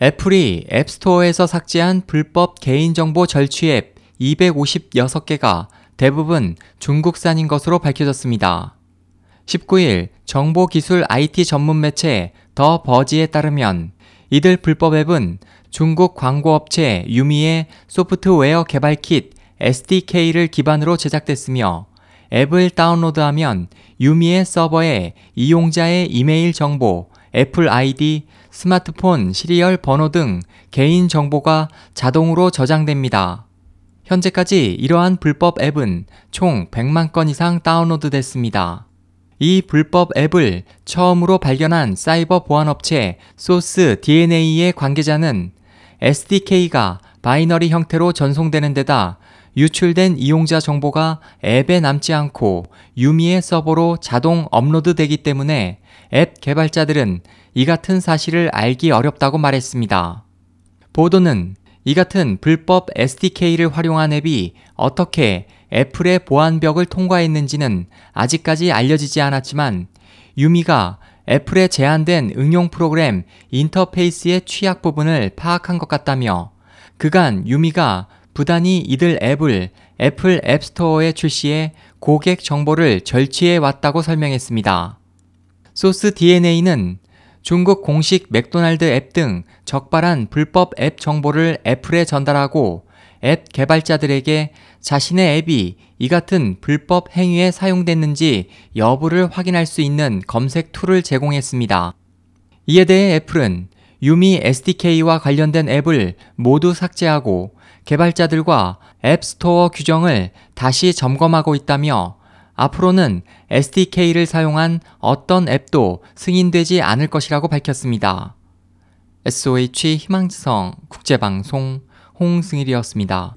애플이 앱스토어에서 삭제한 불법 개인정보 절취 앱 256개가 대부분 중국산인 것으로 밝혀졌습니다. 19일 정보기술 IT 전문 매체 더 버지에 따르면 이들 불법 앱은 중국 광고업체 유미의 소프트웨어 개발 킷 SDK를 기반으로 제작됐으며 앱을 다운로드하면 유미의 서버에 이용자의 이메일 정보, 애플 아이디, 스마트폰 시리얼 번호 등 개인 정보가 자동으로 저장됩니다. 현재까지 이러한 불법 앱은 총 100만 건 이상 다운로드 됐습니다. 이 불법 앱을 처음으로 발견한 사이버 보안업체 소스 DNA의 관계자는 SDK가 binary 형태로 전송되는 데다 유출된 이용자 정보가 앱에 남지 않고 유미의 서버로 자동 업로드 되기 때문에 앱 개발자들은 이 같은 사실을 알기 어렵다고 말했습니다. 보도는 이 같은 불법 SDK를 활용한 앱이 어떻게 애플의 보안벽을 통과했는지는 아직까지 알려지지 않았지만 유미가 애플의 제한된 응용 프로그램 인터페이스의 취약 부분을 파악한 것 같다며 그간 유미가 부단히 이들 앱을 애플 앱스토어에 출시해 고객 정보를 절취해 왔다고 설명했습니다. 소스 DNA는 중국 공식 맥도날드 앱 등 적발한 불법 앱 정보를 애플에 전달하고 앱 개발자들에게 자신의 앱이 이 같은 불법 행위에 사용됐는지 여부를 확인할 수 있는 검색 툴을 제공했습니다. 이에 대해 애플은 유미 SDK와 관련된 앱을 모두 삭제하고 개발자들과 앱스토어 규정을 다시 점검하고 있다며 앞으로는 SDK를 사용한 어떤 앱도 승인되지 않을 것이라고 밝혔습니다. SOH 희망지성 국제방송 홍승일이었습니다.